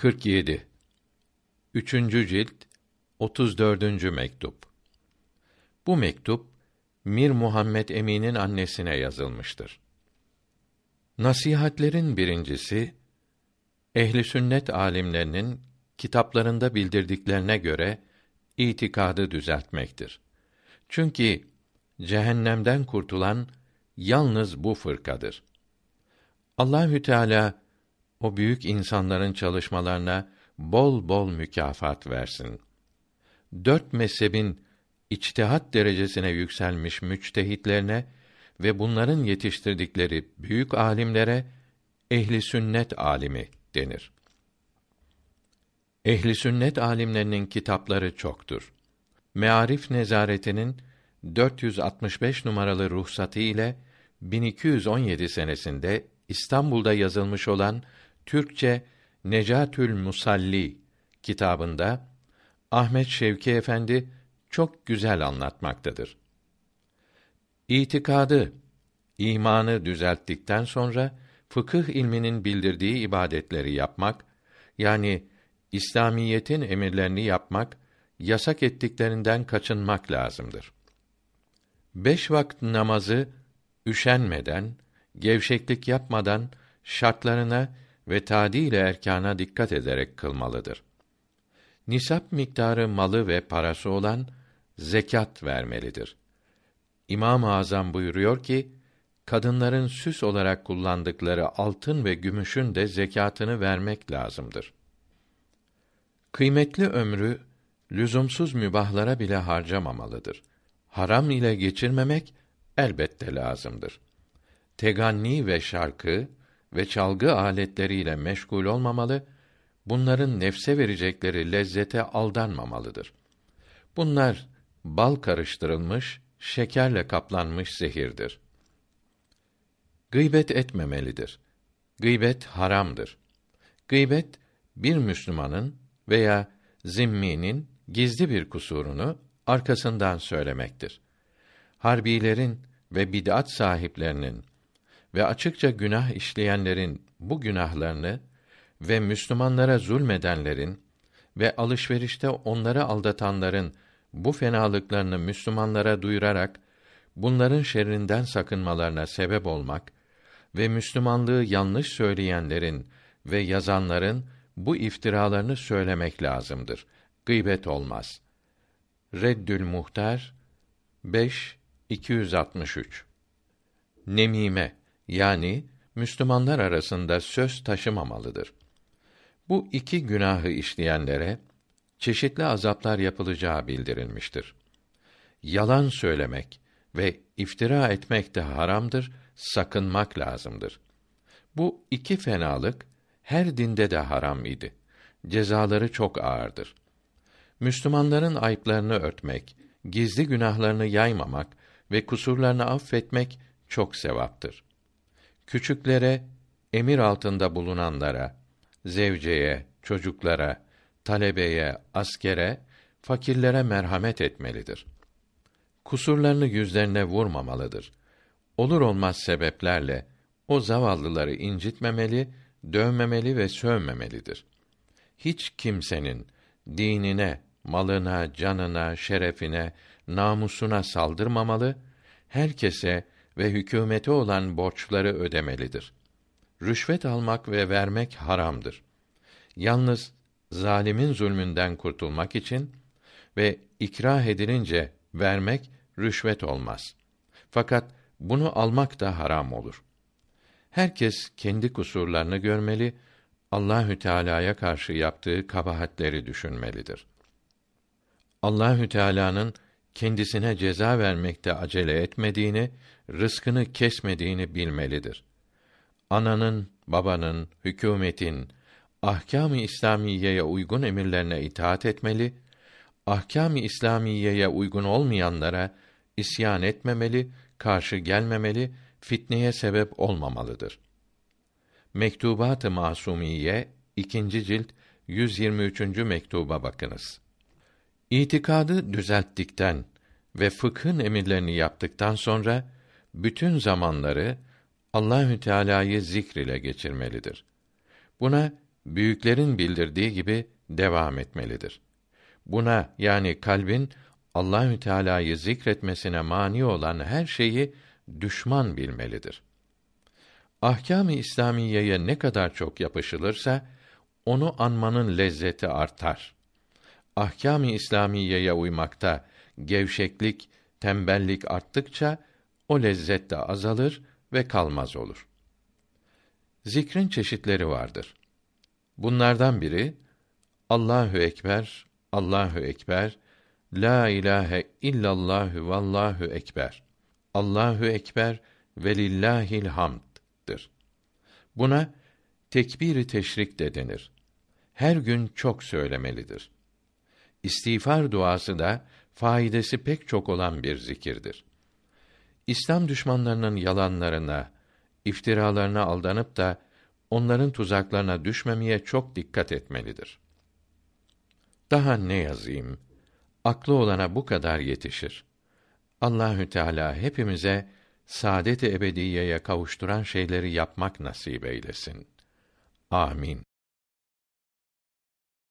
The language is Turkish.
47 Üçüncü cilt 34. mektup. Bu mektup Mir Muhammed Emin'in annesine yazılmıştır. Nasihatlerin birincisi ehli sünnet alimlerinin kitaplarında bildirdiklerine göre itikadı düzeltmektir. Çünkü cehennemden kurtulan yalnız bu fırkadır. Allahü Teala o büyük insanların çalışmalarına bol bol mükafat versin. Dört mezhebin içtihat derecesine yükselmiş müçtehitlerine ve bunların yetiştirdikleri büyük alimlere ehli sünnet alimi denir. Ehli sünnet alimlerinin kitapları çoktur. Mearif nezaretinin 465 numaralı ruhsatı ile 1217 senesinde İstanbul'da yazılmış olan Türkçe Necatül Musalli kitabında Ahmet Şevki Efendi çok güzel anlatmaktadır. İtikadı, imanı düzelttikten sonra fıkıh ilminin bildirdiği ibadetleri yapmak, yani İslamiyetin emirlerini yapmak, yasak ettiklerinden kaçınmak lazımdır. Beş vakit namazı üşenmeden, gevşeklik yapmadan şartlarına ve tadil erkana dikkat ederek kılmalıdır. Nisap miktarı malı ve parası olan zekat vermelidir. İmam-ı Azam buyuruyor ki, kadınların süs olarak kullandıkları altın ve gümüşün de zekatını vermek lazımdır. Kıymetli ömrü lüzumsuz mübahlara bile harcamamalıdır. Haram ile geçirmemek elbette lazımdır. Teganni ve şarkı ve çalgı aletleriyle meşgul olmamalı, bunların nefse verecekleri lezzete aldanmamalıdır. Bunlar bal karıştırılmış, şekerle kaplanmış zehirdir. Gıybet etmemelidir. Gıybet haramdır. Gıybet bir Müslümanın veya zimminin gizli bir kusurunu arkasından söylemektir. Harbilerin ve bid'at sahiplerinin ve açıkça günah işleyenlerin bu günahlarını ve Müslümanlara zulmedenlerin ve alışverişte onları aldatanların bu fenalıklarını Müslümanlara duyurarak bunların şerrinden sakınmalarına sebep olmak ve Müslümanlığı yanlış söyleyenlerin ve yazanların bu iftiralarını söylemek lazımdır. Gıybet olmaz. Reddül Muhtar 5 263 Nemime yani Müslümanlar arasında söz taşımamalıdır. Bu iki günahı işleyenlere çeşitli azaplar yapılacağı bildirilmiştir. Yalan söylemek ve iftira etmek de haramdır, sakınmak lazımdır. Bu iki fenalık her dinde de haram idi. Cezaları çok ağırdır. Müslümanların ayıplarını örtmek, gizli günahlarını yaymamak ve kusurlarını affetmek çok sevaptır. Küçüklere, emir altında bulunanlara, zevceye, çocuklara, talebeye, askere, fakirlere merhamet etmelidir. Kusurlarını yüzlerine vurmamalıdır. Olur olmaz sebeplerle o zavallıları incitmemeli, dövmemeli ve sövmemelidir. Hiç kimsenin dinine, malına, canına, şerefine, namusuna saldırmamalı, herkese ve hükümete olan borçları ödemelidir. Rüşvet almak ve vermek haramdır. Yalnız zalimin zulmünden kurtulmak için ve ikrah edilince vermek rüşvet olmaz. Fakat bunu almak da haram olur. Herkes kendi kusurlarını görmeli, Allahü Teala'ya karşı yaptığı kabahatleri düşünmelidir. Allahü Teala'nın kendisine ceza vermekte acele etmediğini, rızkını kesmediğini bilmelidir. Ananın, babanın, hükümetin, ahkâm-ı İslamiyeye uygun emirlerine itaat etmeli, ahkâm-ı İslamiyeye uygun olmayanlara isyan etmemeli, karşı gelmemeli, fitneye sebep olmamalıdır. Mektubat-ı Masumiye 2. cilt 123. mektuba bakınız. İtikadı düzelttikten ve fıkhın emirlerini yaptıktan sonra bütün zamanları Allahü Teala'yı zikr ile geçirmelidir. Buna büyüklerin bildirdiği gibi devam etmelidir. Buna yani kalbin Allahü Teala'yı zikretmesine mani olan her şeyi düşman bilmelidir. Ahkâm-ı İslamiyeye ne kadar çok yapışılırsa onu anmanın lezzeti artar. Ahkâm-ı İslamiyeye uymakta gevşeklik, tembellik arttıkça o lezzet de azalır ve kalmaz olur. Zikrin çeşitleri vardır. Bunlardan biri Allahu ekber, Allahu ekber, la ilahe illallahu vallahu ekber. Allahu ekber ve lillahil hamd'dır. Buna tekbiri teşrik de denir. Her gün çok söylemelidir. İstiğfar duası da faidesi pek çok olan bir zikirdir. İslam düşmanlarının yalanlarına, iftiralarına aldanıp da onların tuzaklarına düşmemeye çok dikkat etmelidir. Daha ne yazayım? Aklı olana bu kadar yetişir. Allahü Teala hepimize saadet-i ebediyeye kavuşturan şeyleri yapmak nasip eylesin. Amin.